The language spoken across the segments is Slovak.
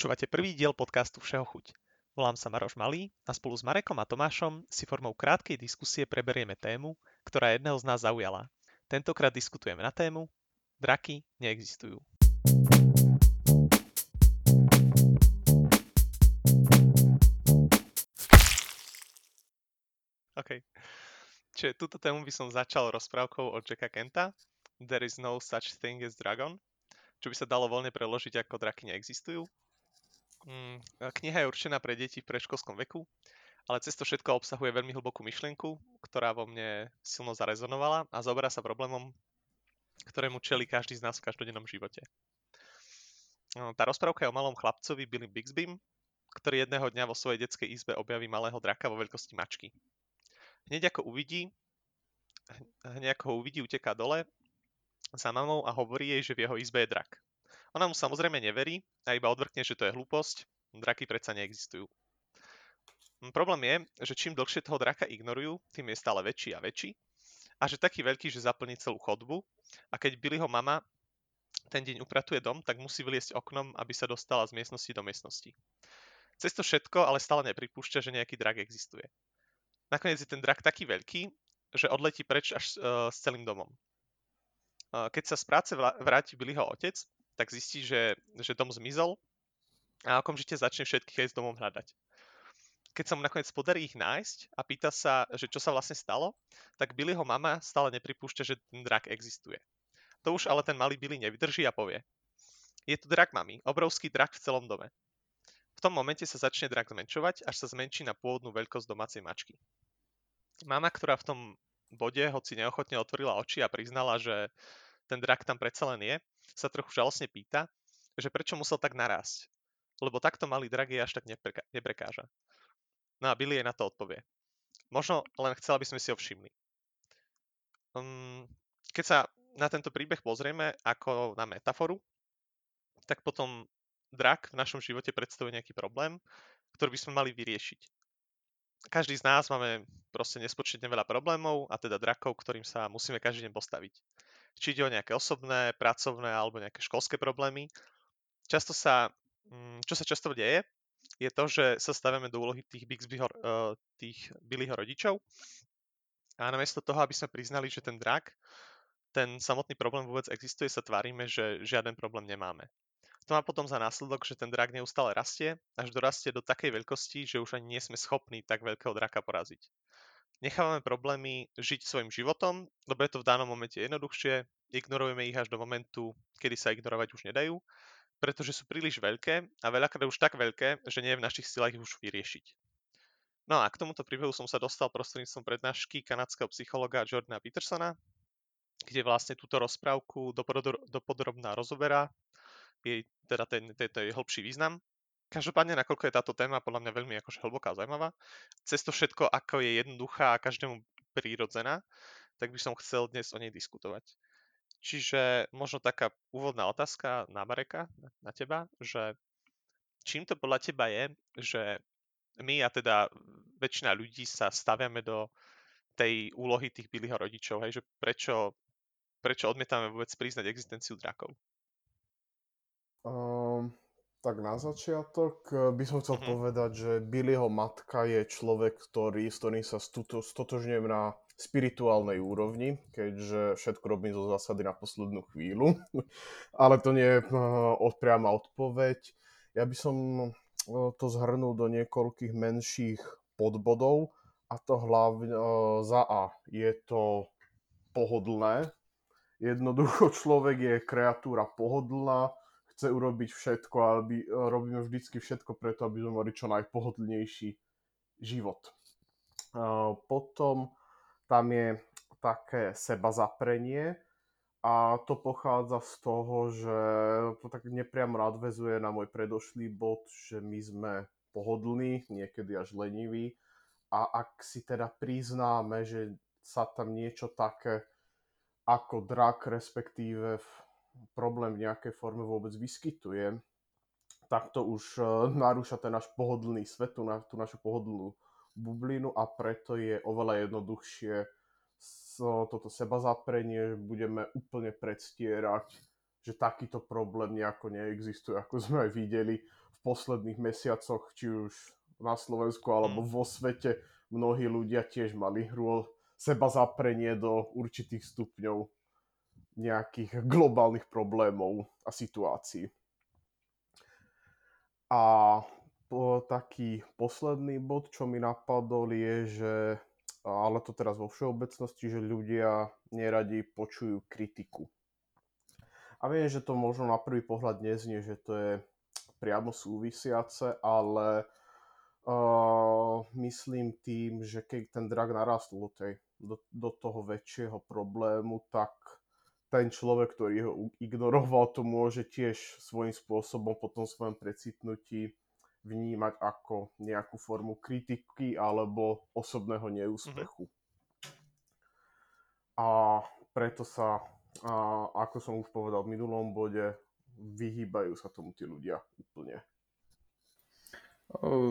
Počúvate prvý diel podcastu Všeho chuť. Volám sa Maroš Malý a spolu s Marekom a Tomášom si formou krátkej diskusie preberieme tému, ktorá jedného z nás zaujala. Tentokrát diskutujeme na tému Draky neexistujú. OK. Čiže túto tému by som začal rozprávkou od Jacka Kenta There is no such thing as dragon, čo by sa dalo voľne preložiť ako draky neexistujú. Mm, kniha je určená pre deti v predškolskom veku, ale cez to všetko obsahuje veľmi hlbokú myšlienku, ktorá vo mne silno zarezonovala a zoberá sa problémom, ktorému čeli každý z nás v každodennom živote. No, tá rozprávka je o malom chlapcovi Billy Bixbym, ktorý jedného dňa vo svojej detskej izbe objaví malého draka vo veľkosti mačky. Hneď ako uvidí, hneď ako ho uvidí, uteká dole za mamou a hovorí jej, že v jeho izbe je drak. Ona mu samozrejme neverí a iba odvrkne, že to je hlúposť, draky predsa neexistujú. Hm, problém je, že čím dlhšie toho draka ignorujú, tým je stále väčší a väčší a že taký veľký, že zaplní celú chodbu a keď Billyho mama ten deň upratuje dom, tak musí vyliesť oknom, aby sa dostala z miestnosti do miestnosti. Cez to všetko ale stále nepripúšťa, že nejaký drak existuje. Nakoniec je ten drak taký veľký, že odletí preč až uh, s celým domom. Uh, keď sa z práce vráti Billyho otec, tak zistí, že, že dom zmizol a okamžite začne všetkých aj s domom hľadať. Keď sa mu nakoniec podarí ich nájsť a pýta sa, že čo sa vlastne stalo, tak Billyho mama stále nepripúšťa, že ten drak existuje. To už ale ten malý Billy nevydrží a povie. Je tu drak mami, obrovský drak v celom dome. V tom momente sa začne drak zmenšovať, až sa zmenší na pôvodnú veľkosť domácej mačky. Mama, ktorá v tom bode, hoci neochotne otvorila oči a priznala, že ten drak tam predsa len je, sa trochu žalostne pýta, že prečo musel tak narásť. Lebo takto malý drak je až tak neprekáža. No a Billy jej na to odpovie. Možno len chcel, aby sme si ho všimli. Um, keď sa na tento príbeh pozrieme ako na metaforu, tak potom drak v našom živote predstavuje nejaký problém, ktorý by sme mali vyriešiť. Každý z nás máme proste nespočetne veľa problémov a teda drakov, ktorým sa musíme každý deň postaviť či ide o nejaké osobné, pracovné alebo nejaké školské problémy. Často sa, mm, čo sa často deje, je to, že sa stavíme do úlohy tých, Bixbyho, eh, tých Billyho rodičov a namiesto toho, aby sme priznali, že ten drak, ten samotný problém vôbec existuje, sa tvárime, že žiaden problém nemáme. To má potom za následok, že ten drak neustále rastie, až dorastie do takej veľkosti, že už ani nie sme schopní tak veľkého draka poraziť nechávame problémy žiť svojim životom, lebo je to v danom momente jednoduchšie, ignorujeme ich až do momentu, kedy sa ignorovať už nedajú, pretože sú príliš veľké a veľakrát už tak veľké, že nie je v našich silách ich už vyriešiť. No a k tomuto príbehu som sa dostal prostredníctvom prednášky kanadského psychologa Jordana Petersona, kde vlastne túto rozprávku dopodrobná rozoberá, jej, teda ten, ten, ten hĺbší význam. Každopádne, nakoľko je táto téma podľa mňa veľmi akože hlboká a zaujímavá, cez to všetko, ako je jednoduchá a každému prírodzená, tak by som chcel dnes o nej diskutovať. Čiže možno taká úvodná otázka na Mareka, na teba, že čím to podľa teba je, že my a teda väčšina ľudí sa staviame do tej úlohy tých Billyho rodičov, hej, že prečo, prečo odmietame vôbec priznať existenciu drakov? Um, tak na začiatok eh, by som chcel mm-hmm. povedať, že Billyho matka je človek, ktorý, s ktorým sa stotožňujem na spirituálnej úrovni, keďže všetko robím zo zásady na poslednú chvíľu. Ale to nie je uh, priama odpoveď. Ja by som uh, to zhrnul do niekoľkých menších podbodov a to hlavne za A. Je to pohodlné. Jednoducho človek je kreatúra pohodlná, chce urobiť všetko, aby robíme vždycky všetko preto, aby sme mali čo najpohodlnejší život. Potom tam je také seba zaprenie a to pochádza z toho, že to tak nepriamo nadvezuje na môj predošlý bod, že my sme pohodlní, niekedy až leniví a ak si teda priznáme, že sa tam niečo také ako drak, respektíve v problém v nejakej forme vôbec vyskytuje, tak to už uh, narúša ten náš pohodlný svet, tú, na, tú našu pohodlnú bublinu a preto je oveľa jednoduchšie so, toto seba zaprenie, že budeme úplne predstierať, že takýto problém nejako neexistuje, ako sme aj videli v posledných mesiacoch, či už na Slovensku alebo Mm. vo svete, mnohí ľudia tiež mali rôl seba zaprenie do určitých stupňov nejakých globálnych problémov a situácií. A taký posledný bod, čo mi napadol, je, že ale to teraz vo všeobecnosti, že ľudia neradi počujú kritiku. A viem, že to možno na prvý pohľad neznie, že to je priamo súvisiace, ale uh, myslím tým, že keď ten drak narastol do, do, do toho väčšieho problému, tak ten človek, ktorý ho ignoroval, to môže tiež svojím spôsobom po tom svojom precitnutí vnímať ako nejakú formu kritiky alebo osobného neúspechu. Mm-hmm. A preto sa a ako som už povedal v minulom bode, vyhýbajú sa tomu tí ľudia úplne.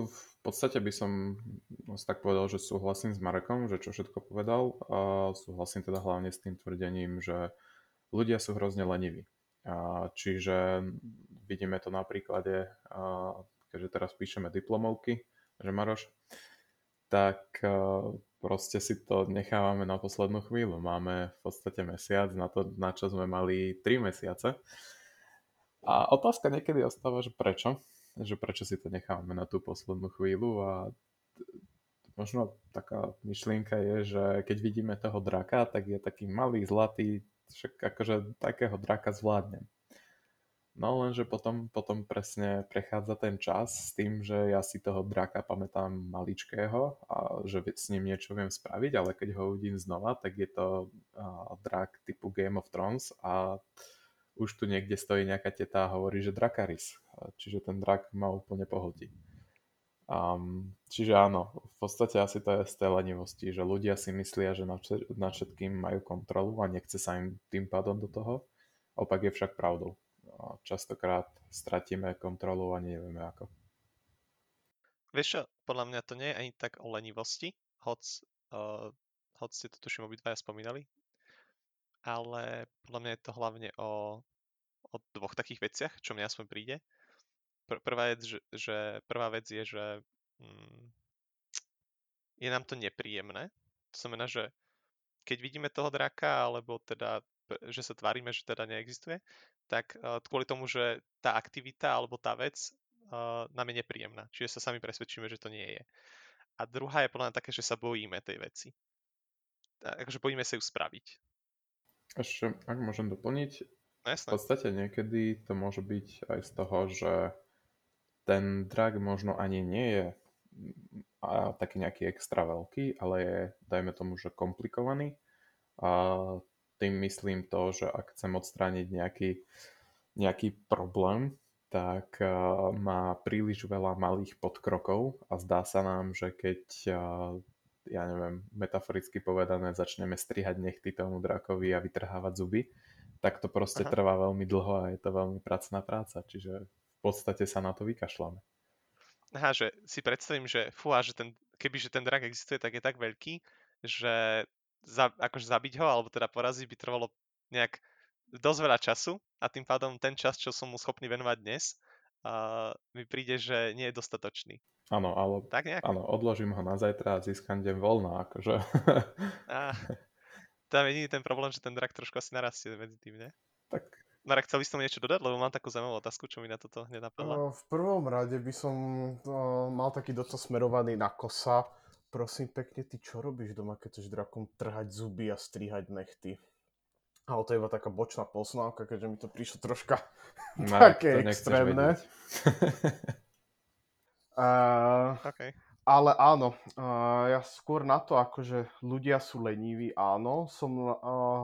V podstate by som tak povedal, že súhlasím s Marekom, že čo všetko povedal. A súhlasím teda hlavne s tým tvrdením, že ľudia sú hrozne leniví. Čiže vidíme to na príklade, keďže teraz píšeme diplomovky, že Maroš, tak proste si to nechávame na poslednú chvíľu. Máme v podstate mesiac na to, na čo sme mali 3 mesiace. A otázka niekedy ostáva, že prečo? Že prečo si to nechávame na tú poslednú chvíľu a možno taká myšlienka je, že keď vidíme toho draka, tak je taký malý, zlatý, však akože takého draka zvládnem. No lenže potom, potom presne prechádza ten čas s tým, že ja si toho draka pamätám maličkého a že s ním niečo viem spraviť, ale keď ho uvidím znova, tak je to uh, drak typu Game of Thrones a už tu niekde stojí nejaká teta a hovorí, že Drakaris. Čiže ten drak ma úplne pohodí. Um, čiže áno, v podstate asi to je z tej lenivosti, že ľudia si myslia, že nad, všetkým majú kontrolu a nechce sa im tým pádom do toho. Opak je však pravdou častokrát stratíme kontrolu a nevieme ako. Vieš čo, podľa mňa to nie je ani tak o lenivosti, hoc, uh, hoc ste to tuším obidvaja spomínali, ale podľa mňa je to hlavne o, o dvoch takých veciach, čo mne aspoň príde. Pr- prvá, vec, že, že, prvá vec je, že mm, je nám to nepríjemné. To znamená, že keď vidíme toho draka, alebo teda, že sa tvárime, že teda neexistuje, tak uh, kvôli tomu, že tá aktivita alebo tá vec uh, nám je nepríjemná. Čiže sa sami presvedčíme, že to nie je. A druhá je podľa mňa také, že sa bojíme tej veci. Takže bojíme sa ju spraviť. Ešte, ak môžem doplniť, no, jasné. v podstate niekedy to môže byť aj z toho, že ten drak možno ani nie je a taký nejaký extra veľký, ale je, dajme tomu, že komplikovaný. A tým myslím to, že ak chcem odstrániť nejaký, nejaký problém, tak uh, má príliš veľa malých podkrokov a zdá sa nám, že keď, uh, ja neviem, metaforicky povedané, začneme strihať nechty tomu drakovi a vytrhávať zuby, tak to proste Aha. trvá veľmi dlho a je to veľmi pracná práca, čiže podstate sa na to vykašľame. Aha, že si predstavím, že fúha, že ten, kebyže ten drak existuje, tak je tak veľký, že za, akože zabiť ho, alebo teda poraziť by trvalo nejak dosť veľa času a tým pádom ten čas, čo som mu schopný venovať dnes, uh, mi príde, že nie je dostatočný. Áno, ale tak nejak? áno, odložím ho na zajtra a získam deň voľna, akože. a, tam je ten problém, že ten drak trošku asi narastie medzi tým, ne? Tak. Marek, chcel by som niečo dodať, lebo mám takú zaujímavú otázku, čo mi na toto hneď napadla. V prvom rade by som uh, mal taký dotaz smerovaný na kosa prosím pekne, ty čo robíš doma, keď chceš drakom trhať zuby a strihať nechty? Ale to je iba taká bočná poznámka, keďže mi to prišlo troška no, také extrémne. uh, okay. Ale áno, ja skôr na to, akože ľudia sú leniví, áno, som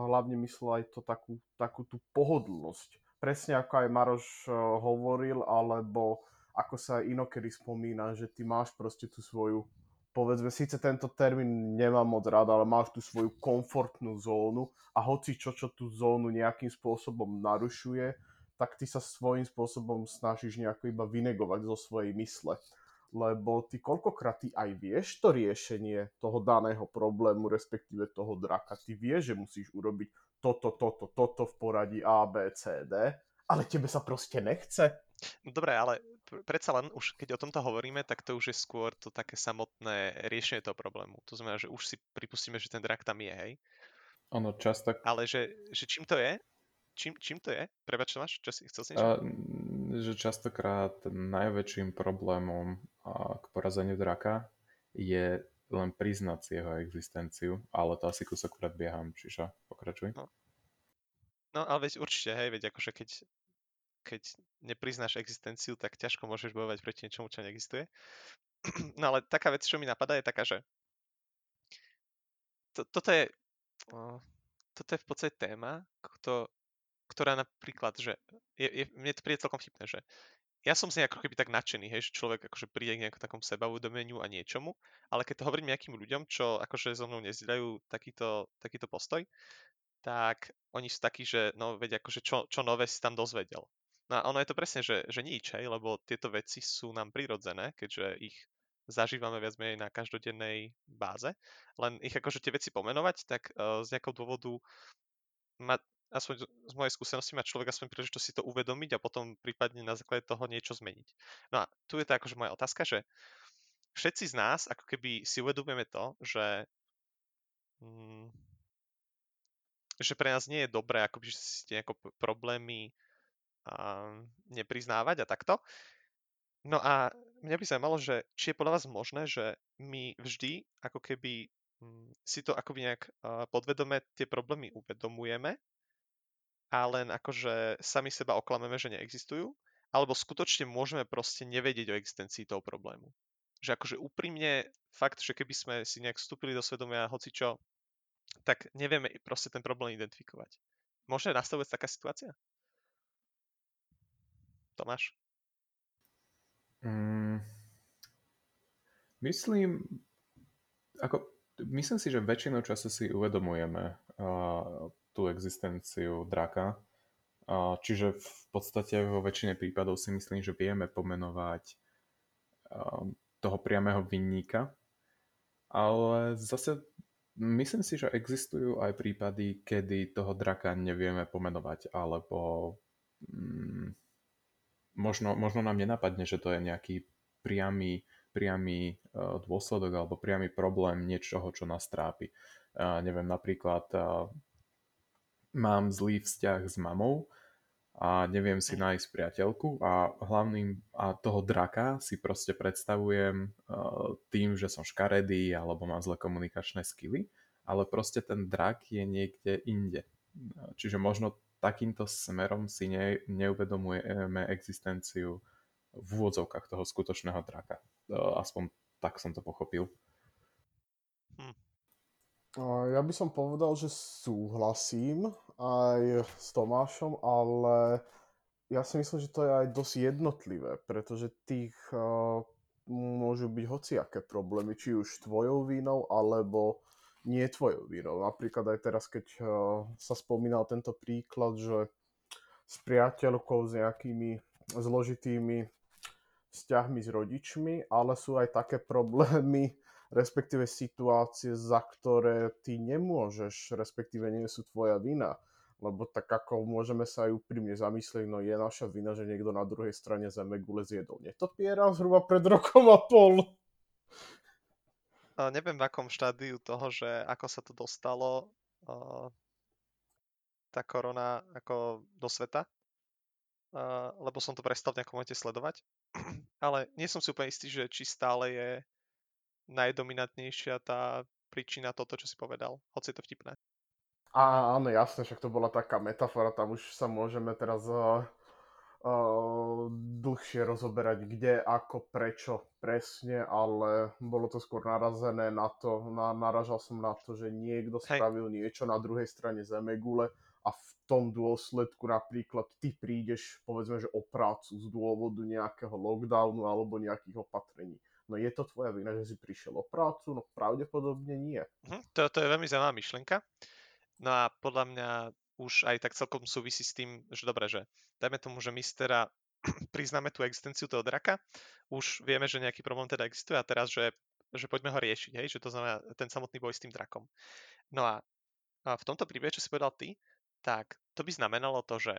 hlavne myslel aj to takú, takú tú pohodlnosť. Presne ako aj Maroš uh, hovoril, alebo ako sa inokedy spomína, že ty máš proste tú svoju povedzme, síce tento termín nemám moc rád, ale máš tú svoju komfortnú zónu a hoci čo, čo tú zónu nejakým spôsobom narušuje, tak ty sa svojím spôsobom snažíš nejako iba vynegovať zo svojej mysle. Lebo ty koľkokrát ty aj vieš to riešenie toho daného problému, respektíve toho draka. Ty vieš, že musíš urobiť toto, toto, toto v poradí A, B, C, D, ale tebe sa proste nechce No dobre, ale pr- predsa len už keď o tomto hovoríme, tak to už je skôr to také samotné riešenie toho problému. To znamená, že už si pripustíme, že ten drak tam je, hej. Ono často... Ale že, že čím to je? Čím, čím to je? Prebač, Tomáš, čo si chcel si niečo? Že častokrát najväčším problémom k porazeniu draka je len priznať si jeho existenciu, ale to asi kúsok predbieham, čiže pokračuj. No. No ale veď určite, hej, veď akože keď, keď nepriznáš existenciu, tak ťažko môžeš bojovať proti niečomu, čo neexistuje. No ale taká vec, čo mi napadá, je taká, že to, toto je toto je v podstate téma, kto, ktorá napríklad, že je, je, mne to príde celkom vtipné, že ja som nej ako keby tak nadšený, hej, že človek akože príde k nejakom takom sebauvedomeniu a niečomu, ale keď to hovorím nejakým ľuďom, čo akože so mnou nezdieľajú takýto, takýto postoj, tak oni sú takí, že no veď akože čo, čo nové si tam dozvedel. No a ono je to presne, že, že nič, hej, lebo tieto veci sú nám prirodzené, keďže ich zažívame viac menej na každodennej báze. Len ich akože tie veci pomenovať, tak uh, z nejakého dôvodu ma, aspoň z mojej skúsenosti má človek aspoň príležitosť si to uvedomiť a potom prípadne na základe toho niečo zmeniť. No a tu je tá akože moja otázka, že všetci z nás ako keby si uvedomujeme to, že mm, že pre nás nie je dobré akoby, že si nejako problémy a, nepriznávať a takto. No a mňa by zaujímalo, že či je podľa vás možné, že my vždy ako keby mm, si to akoby nejak podvedome tie problémy uvedomujeme a len akože sami seba oklameme, že neexistujú, alebo skutočne môžeme proste nevedieť o existencii toho problému. Že akože úprimne fakt, že keby sme si nejak vstúpili do svedomia hoci čo, tak nevieme proste ten problém identifikovať. Môže nastavovať taká situácia? Tomáš? Mm, myslím, ako, myslím si, že väčšinou času si uvedomujeme uh, tú existenciu draka. Čiže v podstate vo väčšine prípadov si myslím, že vieme pomenovať uh, toho priamého vinníka. Ale zase myslím si, že existujú aj prípady, kedy toho draka nevieme pomenovať, alebo mm, možno, možno nám nenapadne, že to je nejaký priamy, priamy uh, dôsledok alebo priamy problém niečoho, čo nás trápi. Neviem, napríklad uh, mám zlý vzťah s mamou a neviem si nájsť priateľku a hlavným a toho draka si proste predstavujem uh, tým, že som škaredý alebo mám zlé komunikačné skily, ale proste ten drak je niekde inde. Čiže možno takýmto smerom si ne, neuvedomujeme existenciu v úvodzovkách toho skutočného draka. Aspoň tak som to pochopil. Hm. Ja by som povedal, že súhlasím aj s Tomášom, ale ja si myslím, že to je aj dosť jednotlivé, pretože tých môžu byť hociaké problémy, či už tvojou vínou, alebo nie tvojou vínou. Napríklad aj teraz, keď sa spomínal tento príklad, že s priateľkou, s nejakými zložitými vzťahmi s rodičmi, ale sú aj také problémy, respektíve situácie, za ktoré ty nemôžeš, respektíve nie sú tvoja vina. Lebo tak ako môžeme sa aj úprimne zamyslieť, no je naša vina, že niekto na druhej strane zeme gule zjedol netopiera zhruba pred rokom a pol neviem v akom štádiu toho, že ako sa to dostalo tá korona ako do sveta, lebo som to prestal v nejakom momente sledovať. Ale nie som si úplne istý, že či stále je najdominantnejšia tá príčina toto, čo si povedal, hoci je to vtipné. Á, áno, jasne, však to bola taká metafora, tam už sa môžeme teraz uh, uh, dlhšie rozoberať, kde, ako, prečo presne, ale bolo to skôr narazené na to, na, naražal som na to, že niekto Hej. spravil niečo na druhej strane Zemegule a v tom dôsledku napríklad ty prídeš, povedzme, že o prácu z dôvodu nejakého lockdownu alebo nejakých opatrení. No je to tvoja vina, že si prišiel o prácu? No pravdepodobne nie. Mhm, to, to je veľmi zaujímavá myšlienka. No a podľa mňa už aj tak celkom súvisí s tým, že dobre, že dajme tomu, že my teda priznáme tú existenciu toho draka, už vieme, že nejaký problém teda existuje a teraz, že, že poďme ho riešiť, hej, že to znamená ten samotný boj s tým drakom. No a, a v tomto príbehu, čo si povedal ty, tak to by znamenalo to, že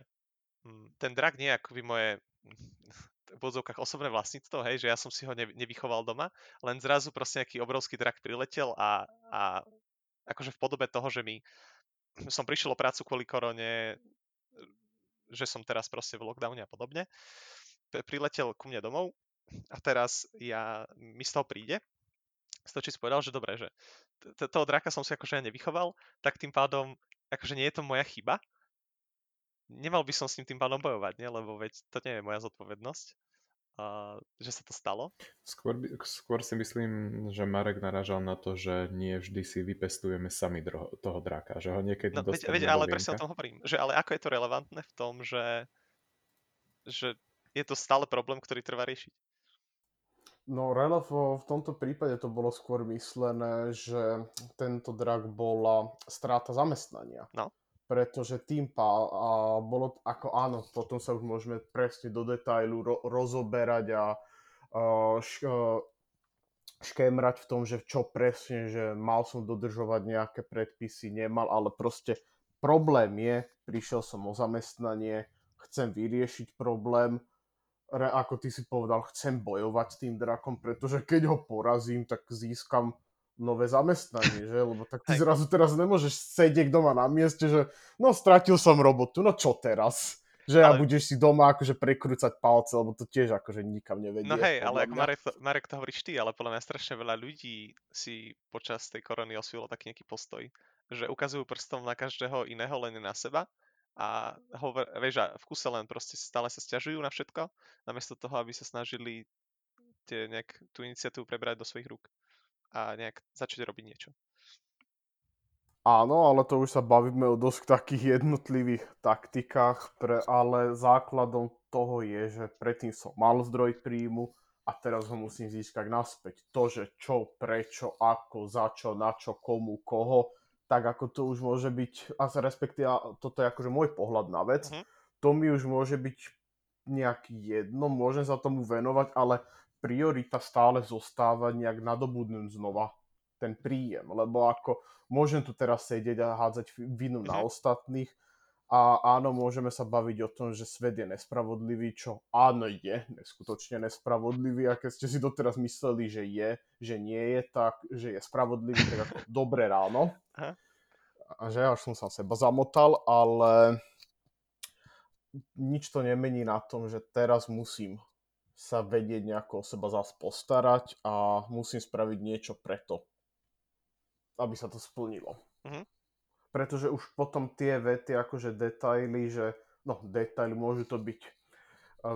hm, ten drak nie je akoby moje v odzovkách osobné vlastníctvo, hej, že ja som si ho ne, nevychoval doma, len zrazu proste nejaký obrovský drak priletel a, a akože v podobe toho, že mi som prišiel o prácu kvôli korone, že som teraz proste v lockdowne a podobne, priletel ku mne domov a teraz ja, mi z toho príde, či si povedal, že dobre, že toho draka som si akože nevychoval, tak tým pádom, akože nie je to moja chyba, nemal by som s ním tým pádom bojovať, nie? lebo veď to nie je moja zodpovednosť, uh, že sa to stalo. Skôr, by, skôr si myslím, že Marek naražal na to, že nie vždy si vypestujeme sami dro- toho draka, že ho niekedy no, veď, veď, ale presne o tom hovorím, že ale ako je to relevantné v tom, že, že je to stále problém, ktorý trvá riešiť. No, Relevo v tomto prípade to bolo skôr myslené, že tento drak bola stráta zamestnania. No pretože tým pá, a bolo ako áno, potom sa už môžeme presne do detailu ro, rozoberať a, a š, škémrať v tom, že čo presne, že mal som dodržovať nejaké predpisy, nemal, ale proste problém je, prišiel som o zamestnanie, chcem vyriešiť problém, re, ako ty si povedal, chcem bojovať s tým drakom, pretože keď ho porazím, tak získam nové zamestnanie, že? Lebo tak ty Hej. zrazu teraz nemôžeš sedieť doma na mieste, že no stratil som robotu, no čo teraz? Že ale... ja budeš si doma akože prekrúcať palce, lebo to tiež akože nikam nevedie. No hej, ale ako Marek, Marek to hovoríš ty, ale podľa mňa strašne veľa ľudí si počas tej korony osvilo taký nejaký postoj, že ukazujú prstom na každého iného, len na seba a hovor, vieš, a v kuse len proste stále sa stiažujú na všetko, namiesto toho, aby sa snažili tie nejak tú iniciatívu prebrať do svojich rúk a nejak začať robiť niečo. Áno, ale to už sa bavíme o dosť takých jednotlivých taktikách, pre, ale základom toho je, že predtým som mal zdroj príjmu a teraz ho musím získať naspäť. To, že čo, prečo, ako, za čo, na čo, komu, koho, tak ako to už môže byť, a respektíve toto je akože môj pohľad na vec, uh-huh. to mi už môže byť nejaký jedno, môžem sa tomu venovať, ale priorita stále zostáva nejak nadobudnúť znova ten príjem, lebo ako môžem tu teraz sedieť a hádzať vinu na mhm. ostatných a áno, môžeme sa baviť o tom, že svet je nespravodlivý, čo áno je neskutočne nespravodlivý a keď ste si doteraz mysleli, že je, že nie je, tak že je spravodlivý, tak ako dobré ráno. A že ja už som sa seba zamotal, ale nič to nemení na tom, že teraz musím sa vedieť nejako o seba zás postarať a musím spraviť niečo preto, aby sa to splnilo. Mm-hmm. Pretože už potom tie vety, akože detaily, že no detaily môžu to byť e,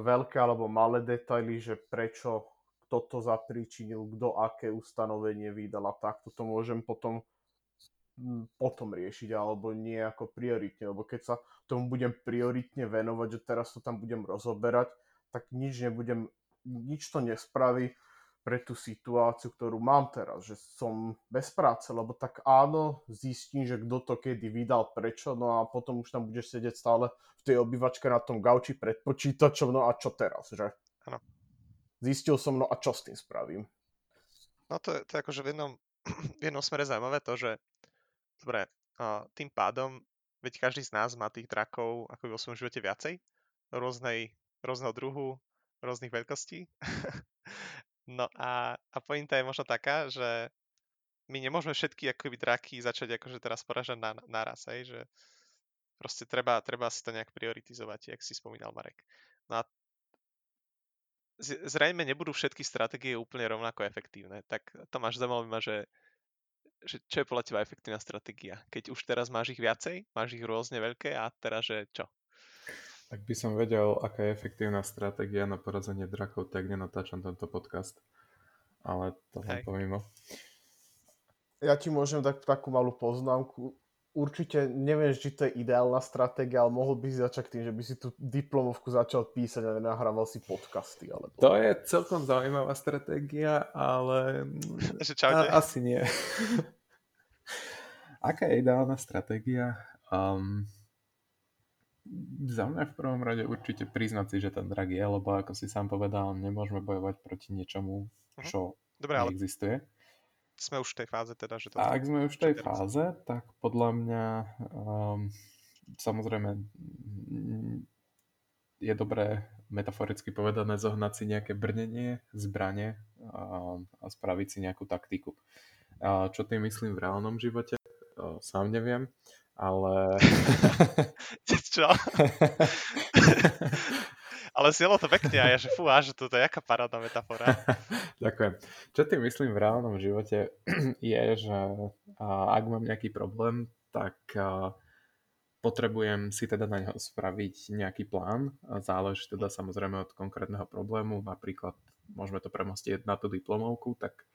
veľké alebo malé detaily, že prečo kto to zapríčinil, kto aké ustanovenie vydal a takto to môžem potom potom riešiť, alebo nie ako prioritne, lebo keď sa tomu budem prioritne venovať, že teraz to tam budem rozoberať, tak nič nebudem, nič to nespraví pre tú situáciu, ktorú mám teraz, že som bez práce, lebo tak áno, zistím, že kto to kedy vydal, prečo, no a potom už tam budeš sedieť stále v tej obývačke na tom gauči pred počítačom, no a čo teraz, že? Ano. Zistil som, no a čo s tým spravím? No to je, to je akože v jednom, v jednom smere zaujímavé to, že dobre, tým pádom, veď každý z nás má tých drakov ako vo svojom živote viacej, rôznej rôzneho druhu, rôznych veľkostí. no a, a pointa je možno taká, že my nemôžeme všetky akoby draky začať akože teraz poražať na, naraz, hej, že proste treba, treba si to nejak prioritizovať, jak si spomínal Marek. No a zrejme nebudú všetky stratégie úplne rovnako efektívne. Tak Tomáš, zaujímavé ma, že, že čo je podľa teba efektívna stratégia? Keď už teraz máš ich viacej, máš ich rôzne veľké a teraz, že čo? Ak by som vedel, aká je efektívna stratégia na porazenie drakov, tak nenatáčam tento podcast. Ale to len pomimo. Ja ti môžem dať takú malú poznámku. Určite neviem, či to je ideálna stratégia, ale mohol by si začať tým, že by si tú diplomovku začal písať a nenahrával si podcasty. Alebo... To je celkom zaujímavá stratégia, ale a, asi nie. Aká je ideálna stratégia? Um, za mňa v prvom rade určite priznať si, že ten drak je, lebo ako si sám povedal, nemôžeme bojovať proti niečomu, mhm. čo Dobre, ale neexistuje. Sme už v tej fáze teda, že to... A ak sme už v tej fáze, tak podľa mňa um, samozrejme je dobré metaforicky povedané zohnať si nejaké brnenie, zbranie a, a spraviť si nejakú taktiku. A čo tým myslím v reálnom živote, sám neviem, ale... čo? ale sielo to pekne a ja, že fú, že toto je jaká parádna metafora. Ďakujem. Čo tým myslím v reálnom živote je, že ak mám nejaký problém, tak potrebujem si teda na neho spraviť nejaký plán. Záleží teda samozrejme od konkrétneho problému. Napríklad môžeme to premostiť na tú diplomovku, tak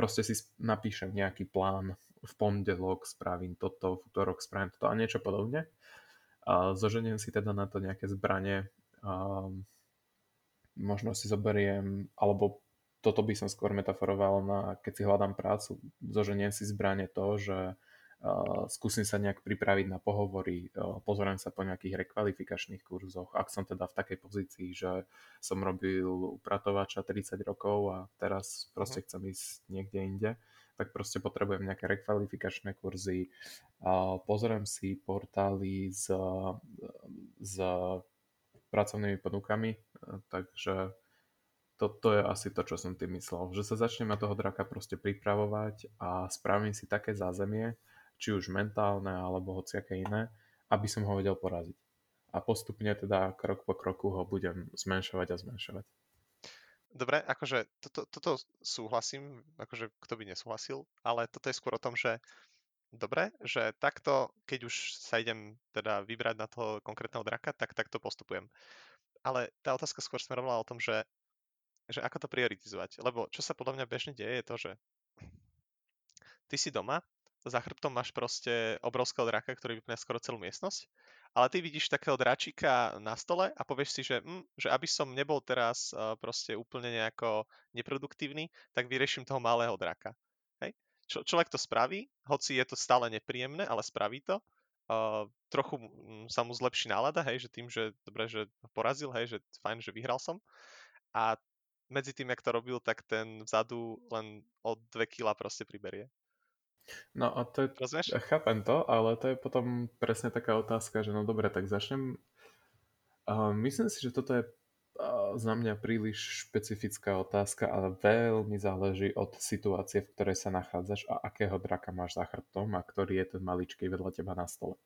proste si napíšem nejaký plán. V pondelok spravím toto, v útorok spravím toto a niečo podobne. A zoženiem si teda na to nejaké zbranie. A možno si zoberiem, alebo toto by som skôr metaforoval na, keď si hľadám prácu, zoženiem si zbranie to, že skúsim sa nejak pripraviť na pohovory, pozorím sa po nejakých rekvalifikačných kurzoch, ak som teda v takej pozícii, že som robil upratovača 30 rokov a teraz proste mhm. chcem ísť niekde inde, tak proste potrebujem nejaké rekvalifikačné kurzy, pozriem si portály s, s pracovnými ponukami, takže toto je asi to, čo som tým myslel, že sa začnem na toho draka proste pripravovať a spravím si také zázemie, či už mentálne alebo hociaké iné, aby som ho vedel poraziť. A postupne teda krok po kroku ho budem zmenšovať a zmenšovať. Dobre, akože toto, toto súhlasím, akože kto by nesúhlasil, ale toto je skôr o tom, že dobre, že takto, keď už sa idem teda vybrať na toho konkrétneho draka, tak takto postupujem. Ale tá otázka skôr smerovala o tom, že, že ako to prioritizovať. Lebo čo sa podľa mňa bežne deje je to, že ty si doma za chrbtom máš proste obrovského draka, ktorý vyplňa skoro celú miestnosť, ale ty vidíš takého dračíka na stole a povieš si, že, hm, že aby som nebol teraz uh, proste úplne nejako neproduktívny, tak vyrieším toho malého draka. Hej? Čo, človek to spraví, hoci je to stále nepríjemné, ale spraví to. Uh, trochu um, sa mu zlepší nálada, hej, že tým, že dobre, že porazil, hej, že fajn, že vyhral som. A medzi tým, jak to robil, tak ten vzadu len o 2 kila proste priberie. No a to je, Rozumieš? chápem to, ale to je potom presne taká otázka, že no dobre, tak začnem. Uh, myslím si, že toto je uh, za mňa príliš špecifická otázka, ale veľmi záleží od situácie, v ktorej sa nachádzaš a akého draka máš za chrbtom a ktorý je ten maličký vedľa teba na stole.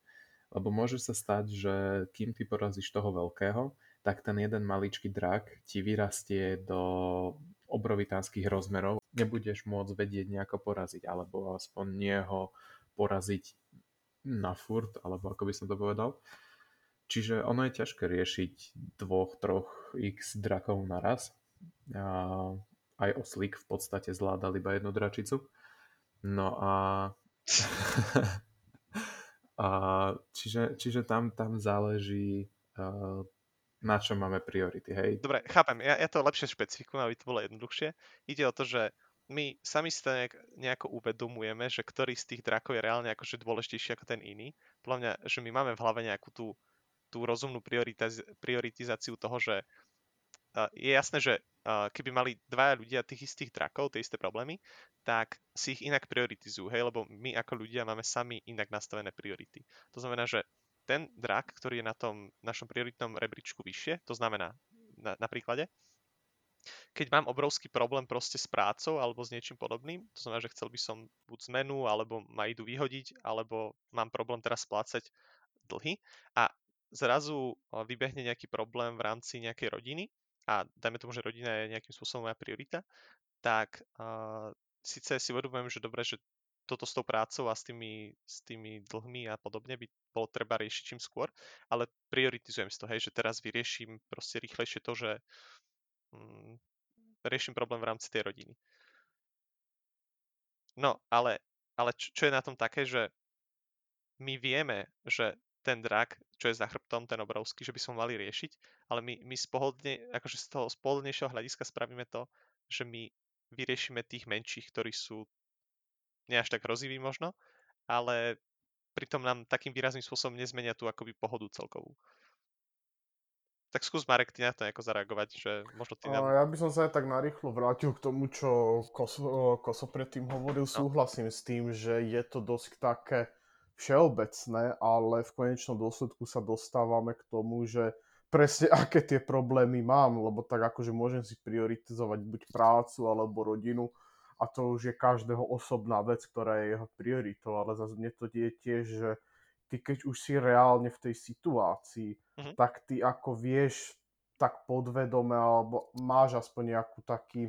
Lebo môže sa stať, že kým ty porazíš toho veľkého, tak ten jeden maličký drak ti vyrastie do obrovitánskych rozmerov, nebudeš môcť vedieť nejako poraziť, alebo aspoň nie ho poraziť na furt, alebo ako by som to povedal. Čiže ono je ťažké riešiť dvoch, troch x drakov naraz. A aj oslík v podstate zvládal iba jednu dračicu. No a... a čiže, čiže tam, tam záleží uh, na čo máme priority, hej? Dobre, chápem, ja, ja to lepšie špecifikujem, aby to bolo jednoduchšie. Ide o to, že my sami si to nejak, nejako uvedomujeme, že ktorý z tých drakov je reálne akože dôležitejší ako ten iný. Podľa mňa, že my máme v hlave nejakú tú, tú rozumnú prioritiz- prioritizáciu toho, že uh, je jasné, že uh, keby mali dvaja ľudia tých istých drakov, tie isté problémy, tak si ich inak prioritizujú, hej, lebo my ako ľudia máme sami inak nastavené priority. To znamená, že ten drak, ktorý je na tom našom prioritnom rebríčku vyššie, to znamená na, na príklade, keď mám obrovský problém proste s prácou alebo s niečím podobným, to znamená, že chcel by som buď zmenu, alebo ma idú vyhodiť, alebo mám problém teraz splácať dlhy a zrazu vybehne nejaký problém v rámci nejakej rodiny a dajme tomu, že rodina je nejakým spôsobom moja priorita, tak uh, síce si uvedomujem, že dobre, že toto s tou prácou a s tými, s tými dlhmi a podobne by bolo treba riešiť čím skôr, ale prioritizujem si to, hej, že teraz vyrieším proste rýchlejšie to, že mm, riešim problém v rámci tej rodiny. No, ale, ale čo, čo je na tom také, že my vieme, že ten drak, čo je za chrbtom, ten obrovský, že by sme mali riešiť, ale my, my z, akože z toho spohodlnejšieho hľadiska spravíme to, že my vyriešime tých menších, ktorí sú nie až tak hrozivý možno, ale pritom nám takým výrazným spôsobom nezmenia tú akoby pohodu celkovú. Tak skús Marek, ty na to nejako zareagovať, že možno ty nám... Ja by som sa aj tak narýchlo vrátil k tomu, čo Koso, Koso predtým hovoril. No. Súhlasím s tým, že je to dosť také všeobecné, ale v konečnom dôsledku sa dostávame k tomu, že presne aké tie problémy mám, lebo tak akože môžem si prioritizovať buď prácu alebo rodinu a to už je každého osobná vec, ktorá je jeho prioritou, ale zase mne to je tiež, že ty keď už si reálne v tej situácii, Mhm. tak ty ako vieš tak podvedome alebo máš aspoň nejakú taký,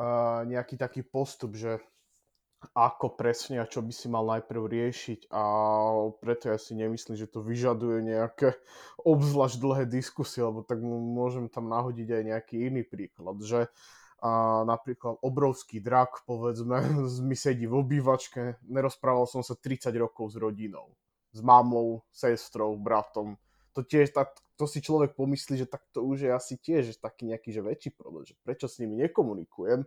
uh, nejaký taký postup, že ako presne a čo by si mal najprv riešiť a preto ja si nemyslím, že to vyžaduje nejaké obzvlášť dlhé diskusie, lebo tak môžem tam nahodiť aj nejaký iný príklad, že a napríklad obrovský drak, povedzme, mi sedí v obývačke, nerozprával som sa 30 rokov s rodinou, s mamou, sestrou, bratom. To tiež, tak, to si človek pomyslí, že tak to už je asi tiež taký nejaký že väčší problém, že prečo s nimi nekomunikujem,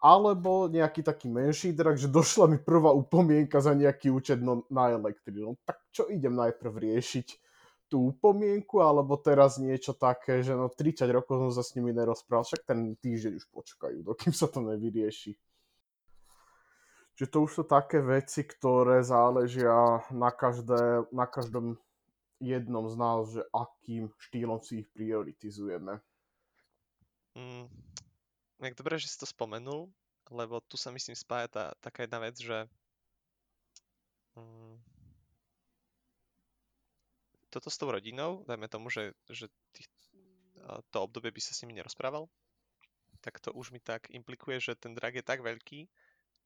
alebo nejaký taký menší drak, že došla mi prvá upomienka za nejaký účet no, na elektrínu. Tak čo idem najprv riešiť? Tú upomienku, alebo teraz niečo také, že no 30 rokov som sa s nimi nerozprával, však ten týždeň už počkajú, dokým sa to nevyrieši. Čiže to už sú také veci, ktoré záležia na, každé, na každom jednom z nás, že akým štýlom si ich prioritizujeme. Mm, jak dobre, že si to spomenul, lebo tu sa myslím spája tá, taká jedna vec, že mm, toto s tou rodinou, dajme tomu, že, že tých, to obdobie by sa s nimi nerozprával, tak to už mi tak implikuje, že ten drak je tak veľký,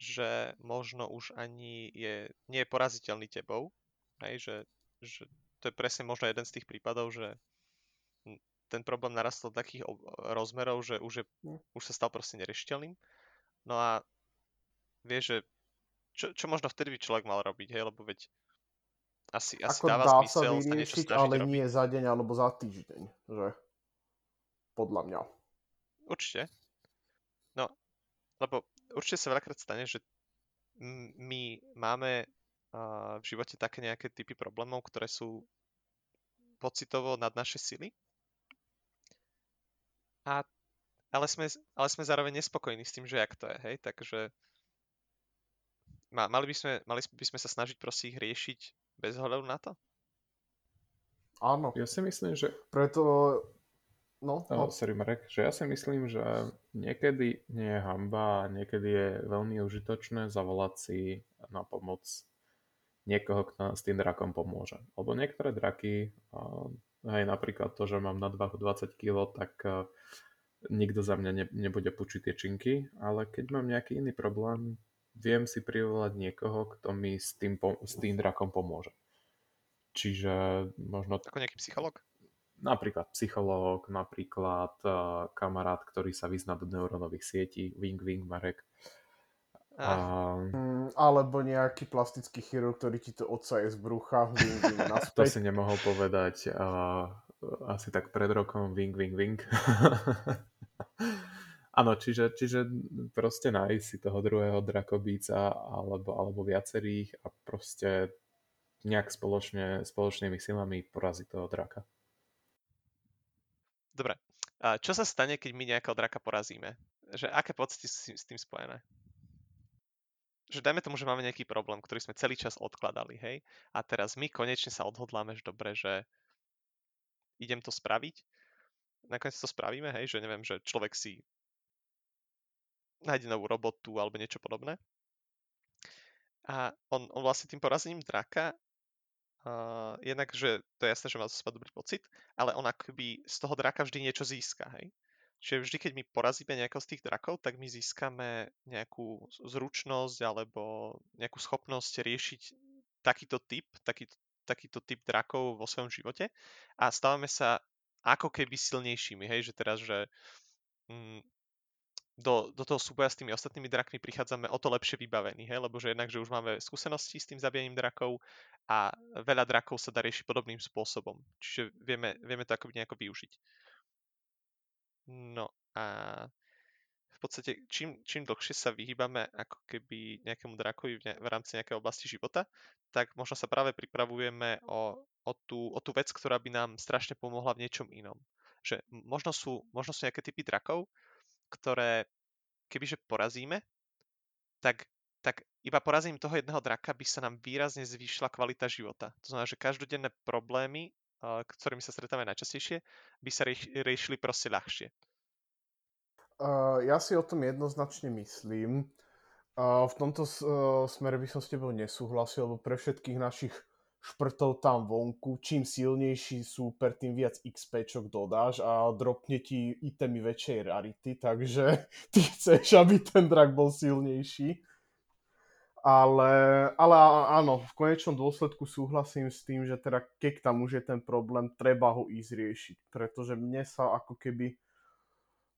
že možno už ani je, nie je poraziteľný tebou, hej, že, že to je presne možno jeden z tých prípadov, že ten problém narastol do takých rozmerov, že už, je, No. už sa stal proste neriešiteľným. No a vieš, že čo, čo možno vtedy by človek mal robiť, hej, lebo veď asi, asi Ako dáva dá zmysel sa sa vyriešiť, snažiť ale robiť. nie za deň alebo za týždeň, že? Podľa mňa. Určite. No, lebo určite sa veľakrát stane, že my máme a, v živote také nejaké typy problémov, ktoré sú pocitovo nad naše sily. A, ale, sme, ale sme zároveň nespokojní s tým, že jak to je, hej, takže ma, mali, by sme, mali by sme sa snažiť proste ich riešiť bez ohľadu na to? Áno, Ja si myslím, že preto... No, Oh, no. sorry Marek, že ja si myslím, že niekedy nie je hamba a niekedy je veľmi užitočné zavolať si na pomoc niekoho, kto nám s tým drakom pomôže. Lebo niektoré draky, uh, hej, napríklad to, že mám nadvahu 20 kg, tak uh, nikto za mňa ne, nebude pučiť tie činky, ale keď mám nejaký iný problém, viem si privolať niekoho, kto mi s tým, po, s tým drakom pomôže. Čiže možno Ako nejaký psychológ? napríklad psychológ, napríklad uh, kamarát, ktorý sa vyzná do neurónových sietí, wing wing Marek. A, Ah, alebo nejaký plastický chirurg, ktorý ti to odsaje z brucha, wing, wing, to si nemohol povedať uh, asi tak pred rokom, wing wing wing. Áno, čiže, čiže proste nájsť si toho druhého drakobíca alebo, alebo viacerých a proste nejak spoločne, spoločnými silami poraziť toho draka. Dobre. A čo sa stane, keď my nejakého draka porazíme? Že aké pocity sú s tým spojené? Že dajme tomu, že máme nejaký problém, ktorý sme celý čas odkladali, hej? A teraz my konečne sa odhodláme, že dobre, že idem to spraviť. Nakoniec to spravíme, hej? Že neviem, že človek si nájde novú robotu alebo niečo podobné. A on, on vlastne tým porazením draka Uh, jednak, že to je jasné, že má zo seba dobrý pocit, ale on akoby z toho draka vždy niečo získa, hej? Čiže vždy, keď my porazíme nejakého z tých drakov, tak my získame nejakú zručnosť alebo nejakú schopnosť riešiť takýto typ, takýto, takýto typ drakov vo svojom živote a stávame sa ako keby silnejšími, hej? Že teraz, že mm, do, do toho súboja s tými ostatnými drakmi prichádzame o to lepšie vybavení, hej? lebo že jednak, že už máme skúsenosti s tým zabijaním drakov a veľa drakov sa dá riešiť podobným spôsobom. Čiže vieme, vieme to akoby nejako využiť. No a v podstate čím, čím dlhšie sa vyhýbame ako keby nejakému drakovi v, ne, v rámci nejakej oblasti života, tak možno sa práve pripravujeme o, o, tú, o tú vec, ktorá by nám strašne pomohla v niečom inom. Že možno sú, možno sú nejaké typy drakov, ktoré kebyže porazíme, tak, tak iba porazením toho jedného draka by sa nám výrazne zvýšila kvalita života. To znamená, že každodenné problémy ktorými sa stretávame najčastejšie, by sa rieš- riešili proste ľahšie. Uh, ja si o tom jednoznačne myslím. Uh, v tomto uh, smere by som s tebou nesúhlasil, lebo pre všetkých našich šprtov tam vonku, čím silnejší super, tým viac XPčok dodáš a dropne ti itemy väčšej rarity, takže ty chceš, aby ten drak bol silnejší. Ale, ale áno, v konečnom dôsledku súhlasím s tým, že teda keď tam už je ten problém, treba ho ísť riešiť. Pretože mne sa ako keby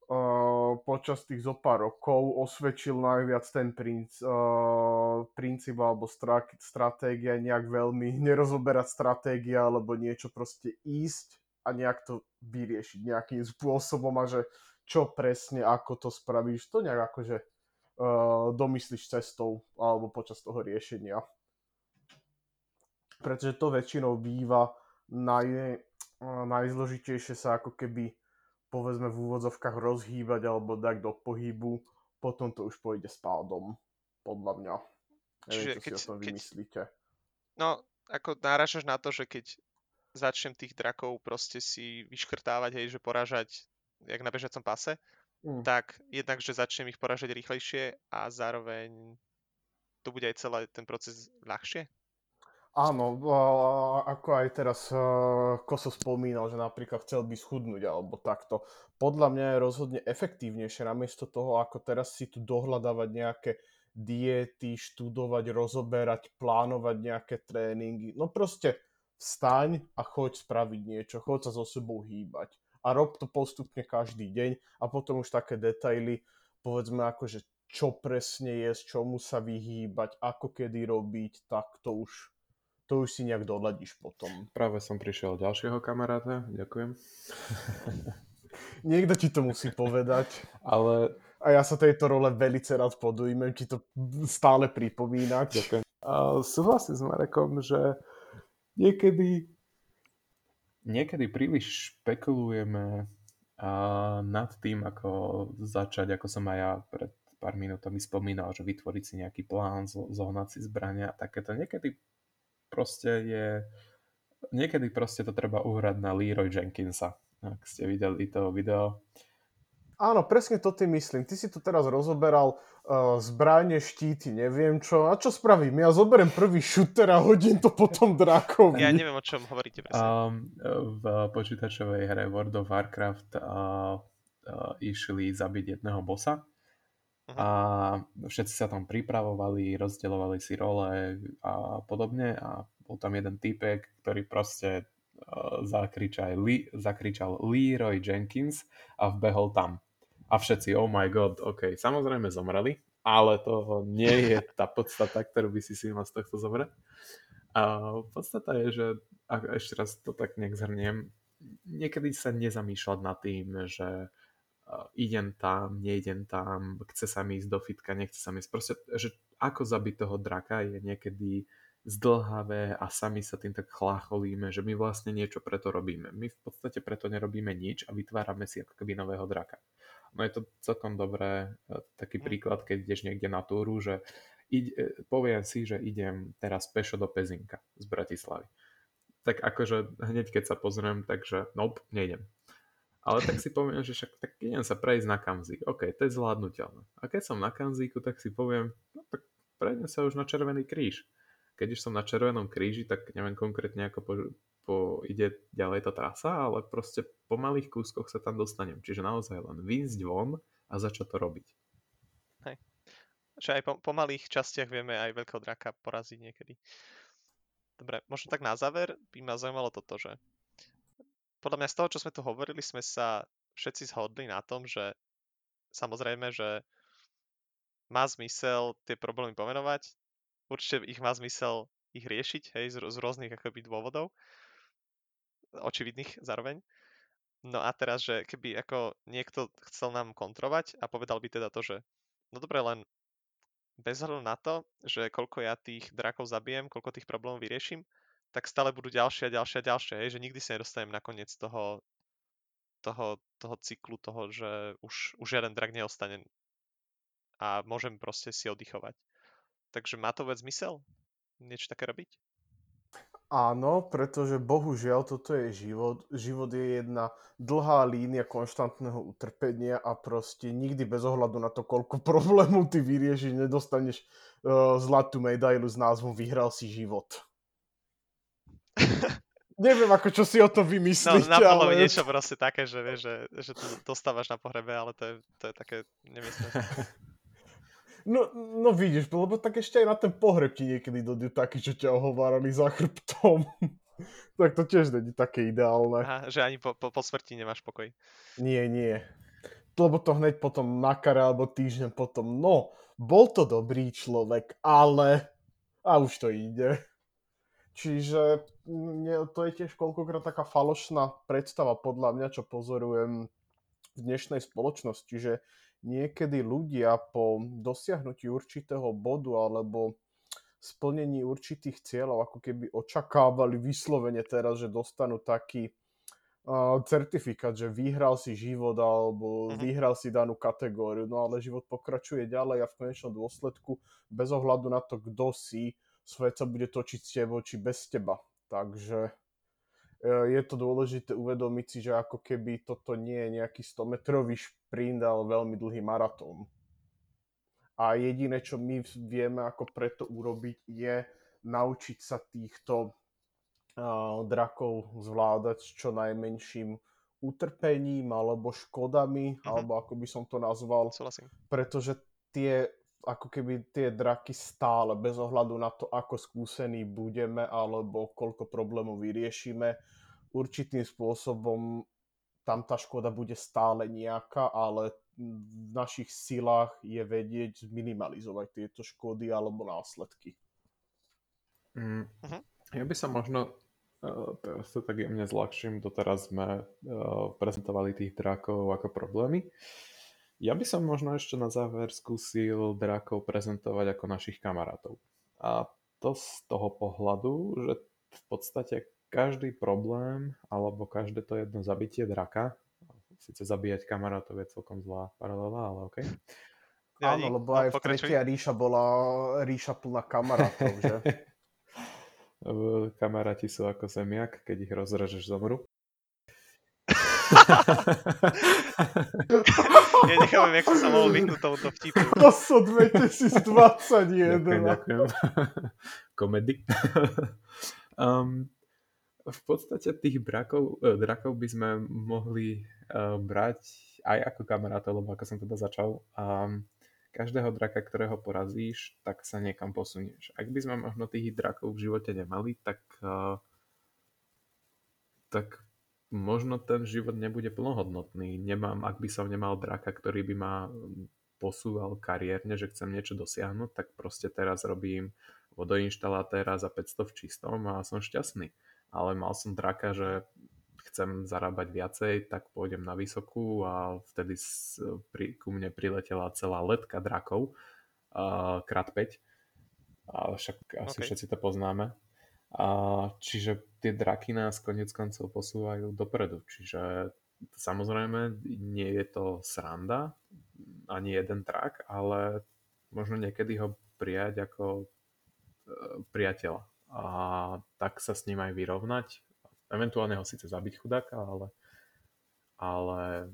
uh, počas tých zo pár rokov osvedčil najviac ten princ, uh, princíp alebo stra- stratégia, nejak veľmi nerozoberať stratégia alebo niečo proste ísť a nejak to vyriešiť nejakým spôsobom a že čo presne, ako to spravíš, to nejak akože uh, domyslíš cestou alebo počas toho riešenia. Pretože to väčšinou býva naj, uh, najzložitejšie sa ako keby povedzme v úvodzovkách rozhýbať alebo dať do pohybu, potom to už pôjde s pádom, podľa mňa. Neviem, Čiže čo keď, si o tom keď, vymyslíte. no, ako náražaš na to, že keď začnem tých drakov proste si vyškrtávať, hej, že porážať jak na bežiacom pase, Mm. tak jednak, že začnem ich poražať rýchlejšie a zároveň to bude aj celý ten proces ľahšie? Áno, ako aj teraz Koso spomínal, že napríklad chcel by schudnúť alebo takto. Podľa mňa je rozhodne efektívnejšie namiesto toho, ako teraz si tu dohľadávať nejaké diety, študovať, rozoberať, plánovať nejaké tréningy. No proste vstaň a choď spraviť niečo, choď sa so sebou hýbať. A rob to postupne každý deň a potom už také detaily, povedzme ako, že čo presne je, čomu sa vyhýbať, ako kedy robiť, tak to už to už si nejak doladíš potom. Práve som prišiel ďalšieho kamaráta, ďakujem. Niekto ti to musí povedať. Ale A ja sa tejto role velice rád podujmem, ti to stále pripomínať. Ďakujem. A súhlasím s Marekom, že niekedy, niekedy príliš špekulujeme a nad tým, ako začať, ako som aj ja pred pár minútami spomínal, že vytvoriť si nejaký plán, zo- zohnať si zbrania a takéto. Niekedy proste je niekedy proste to treba uhrať na Leroy Jenkinsa. Ak ste videli to video, Áno, presne to ty myslím. Ty si tu teraz rozoberal uh, zbranie, štíty, neviem čo. A čo spravím? Ja zoberiem prvý šuter a hodím to potom drakovi. Ja neviem, o čom hovoríte presne. Um, v počítačovej hre World of Warcraft uh, uh, išli zabiť jedného bossa. A všetci sa tam pripravovali, rozdielovali si role a podobne a bol tam jeden typek, ktorý proste uh, zakričal, Lee, zakričal Leroy Jenkins a vbehol tam. A všetci, oh my god, ok, samozrejme zomreli, ale to nie je tá podstata, ktorú by si si mal z tohto zobrať. A podstata je, že ak ešte raz to tak nejak zhrniem, niekedy sa nezamýšľať nad tým, že idem tam, neidem tam, chce sa mi ísť do fitka, nechce sa mi ísť. Proste, že ako zabiť toho draka je niekedy zdlhavé a sami sa tým tak chlácholíme, že my vlastne niečo preto robíme. My v podstate preto nerobíme nič a vytvárame si ako keby nového draka. No je to celkom dobré, e, taký príklad, keď ideš niekde na túru, že ide, e, poviem si, že idem teraz pešo do Pezinka z Bratislavy. Tak akože hneď keď sa pozriem, takže nope, nejdem. Ale tak si poviem, že však tak idem sa prejsť na Kanzík. OK, to je zvládnutelné. A keď som na Kanzíku, tak si poviem, no tak prejdem sa už na Červený kríž. Keď už som na Červenom kríži, tak neviem konkrétne, ako po, po, ide ďalej tá trasa, ale proste po malých kúskoch sa tam dostanem. Čiže naozaj len výjsť von a začať to robiť. Že aj po, po malých častiach vieme aj veľkého draka poraziť niekedy. Dobre, možno tak na záver by ma zaujímalo toto, že podľa mňa z toho, čo sme tu hovorili, sme sa všetci zhodli na tom, že samozrejme, že má zmysel tie problémy pomenovať, určite ich má zmysel ich riešiť, hej, z, z rôznych akoby dôvodov, očividných zároveň. No a teraz, že keby ako niekto chcel nám kontrovať a povedal by teda to, že no dobre, len bez hľadu na to, že koľko ja tých drakov zabijem, koľko tých problémov vyrieším, tak stále budú ďalšie a ďalšie a ďalšie, hej, že nikdy sa nedostanem na koniec toho, toho, toho cyklu, toho, že už, už jeden drak neostane a môžem proste si oddychovať. Takže má to vôbec zmysel niečo také robiť? Áno, pretože bohužiaľ toto je život. Život je jedna dlhá línia konštantného utrpenia a proste nikdy bez ohľadu na to, koľko problémov ty vyriešiš, nedostaneš uh, zlatú medailu s názvom Vyhral si život. Neviem, ako čo si o to No, vymyslíte, napadlo mi ale... niečo proste také, že vieš, že, že to dostávaš na pohrebe, ale to je, to je také nemiestne. No, no vidíš, lebo tak ešte aj na ten pohreb ti niekedy dojdu takí, čo ťa ohovárali za chrbtom. tak to tiež není také ideálne. Aha, že ani po, po, po smrti nemáš pokoj. Nie, nie. Lebo to hneď potom na kare alebo týždeň potom, no, bol to dobrý človek, ale... A už to ide. Čiže mne, to je tiež koľkokrát taká falošná predstava podľa mňa, čo pozorujem v dnešnej spoločnosti, že niekedy ľudia po dosiahnutí určitého bodu alebo splnení určitých cieľov ako keby očakávali vyslovene teraz, že dostanú taký uh, certifikát, že vyhral si život alebo Mhm. vyhral si danú kategóriu, no ale život pokračuje ďalej a v konečnom dôsledku bez ohľadu na to, kto si, svet sa bude točiť s tebou či bez teba. Takže e, je to dôležité uvedomiť si, že ako keby toto nie je nejaký 100-metrový šprint, ale veľmi dlhý maratón. A jediné, čo my vieme ako preto urobiť, je naučiť sa týchto uh, drakov zvládať s čo najmenším utrpením alebo škodami, Mhm. alebo ako by som to nazval, Súhlasím. pretože tie ako keby tie draky stále, bez ohľadu na to, ako skúsení budeme alebo koľko problémov vyriešime, určitým spôsobom tam tá škoda bude stále nejaká, ale v našich silách je vedieť zminimalizovať tieto škody alebo následky. Mm, Mhm. Ja by som možno, uh, teraz to tak jemne zľahčím, doteraz sme uh, prezentovali tých drakov ako problémy. Ja by som možno ešte na záver skúsil drakov prezentovať ako našich kamarátov. A to z toho pohľadu, že v podstate každý problém alebo každé to jedno zabitie draka, síce zabíjať kamarátov je celkom zlá paralela, ale OK. Nevadí. Áno, lebo aj v tretia ríša bola ríša plná kamarátov, že? Kamaráti sú ako zemiak, keď ich rozrežeš zomru. Ja nechápem, jak som sa mohol vyhnúť tomuto vtipu. To sú 2021. Ďakujem, ďakujem. Komedy. um, v podstate tých drakov, eh, drakov by sme mohli uh, brať aj ako kamarátov, lebo ako som teda začal, um, každého draka, ktorého porazíš, tak sa niekam posunieš. Ak by sme možno tých drakov v živote nemali, tak, uh, tak možno ten život nebude plnohodnotný. Nemám, ak by som nemal draka, ktorý by ma mm, posúval kariérne, že chcem niečo dosiahnuť, tak proste teraz robím vodoinštalatéra za 500 v čistom a som šťastný. Ale mal som draka, že chcem zarábať viacej, tak pôjdem na vysokú a vtedy pri, ku mne priletela celá letka drakov, uh, krát 5. A však asi OK. všetci to poznáme. A čiže tie draky nás konec koncov posúvajú dopredu. Čiže samozrejme nie je to sranda, ani jeden drak, ale možno niekedy ho prijať ako e, priateľa. A tak sa s ním aj vyrovnať. Eventuálne ho síce zabiť chudáka, ale, ale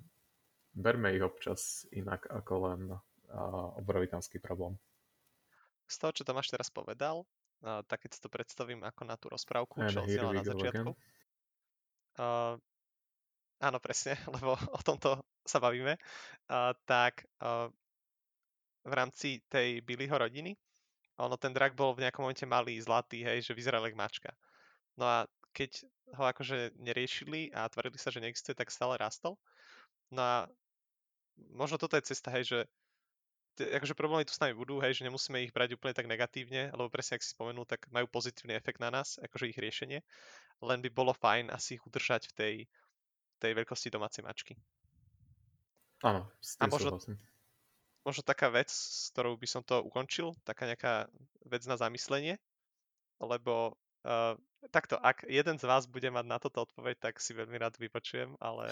berme ich občas inak ako len uh, obrovitanský problém. Z toho, čo Tomáš teraz povedal, uh, tak keď si to predstavím ako na tú rozprávku, And čo odznela na začiatku. Uh, áno, presne, lebo o tomto sa bavíme. Uh, tak uh, v rámci tej Billyho rodiny, ono ten drak bol v nejakom momente malý, zlatý, hej, že vyzeral jak mačka. No a keď ho akože neriešili a tvrdili sa, že neexistuje, tak stále rastol. No a možno toto je cesta, hej, že akože problémy tu s nami budú, hej, že nemusíme ich brať úplne tak negatívne, lebo presne, ak si spomenul, tak majú pozitívny efekt na nás, akože ich riešenie. Len by bolo fajn asi ich udržať v tej, tej veľkosti domácej mačky. Áno, s A tým možno- súhlasím. Možno taká vec, s ktorou by som to ukončil, taká nejaká vec na zamyslenie, lebo uh, takto, ak jeden z vás bude mať na toto odpoveď, tak si veľmi rád vypočujem, ale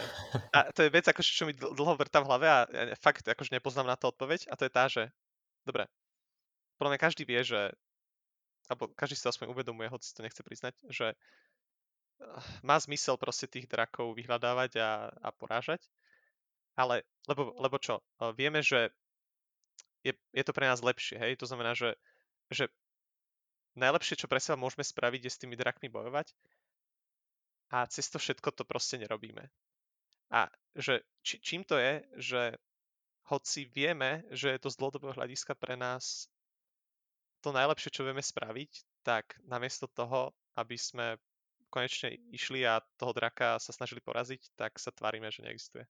a to je vec, akože, čo mi dl- dlho vrtá v hlave a ja fakt akože nepoznám na to odpoveď a to je tá, že dobre, podľa mňa každý vie, že alebo každý si to aspoň uvedomuje, hoci to nechce priznať, že eh, má zmysel proste tých drakov vyhľadávať a, a porážať. Ale, lebo, lebo čo, eh, vieme, že je, je to pre nás lepšie, hej? To znamená, že, že najlepšie, čo pre seba môžeme spraviť, je s tými drakmi bojovať a cez to všetko to proste nerobíme. A že či, čím to je, že hoci vieme, že je to z dlhodobého hľadiska pre nás to najlepšie, čo vieme spraviť, tak namiesto toho, aby sme konečne išli a toho draka sa snažili poraziť, tak sa tvárime, že neexistuje.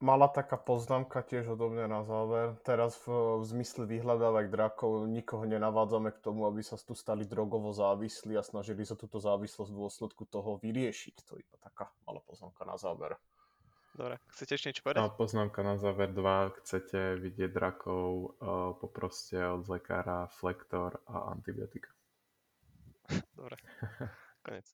Mala taká poznámka tiež odo mňa na záver. Teraz v, v zmysle vyhľadávať drakov nikoho nenavádzame k tomu, aby sa tu stali drogovo závislí a snažili sa túto závislosť v dôsledku toho vyriešiť. To je iba taká malá poznámka na záver. Dobre, chcete ešte niečo povedať? A poznámka na záver 2. Chcete vidieť drakov, uh, poproste od lekára flektor a antibiotika. Dobre, konec.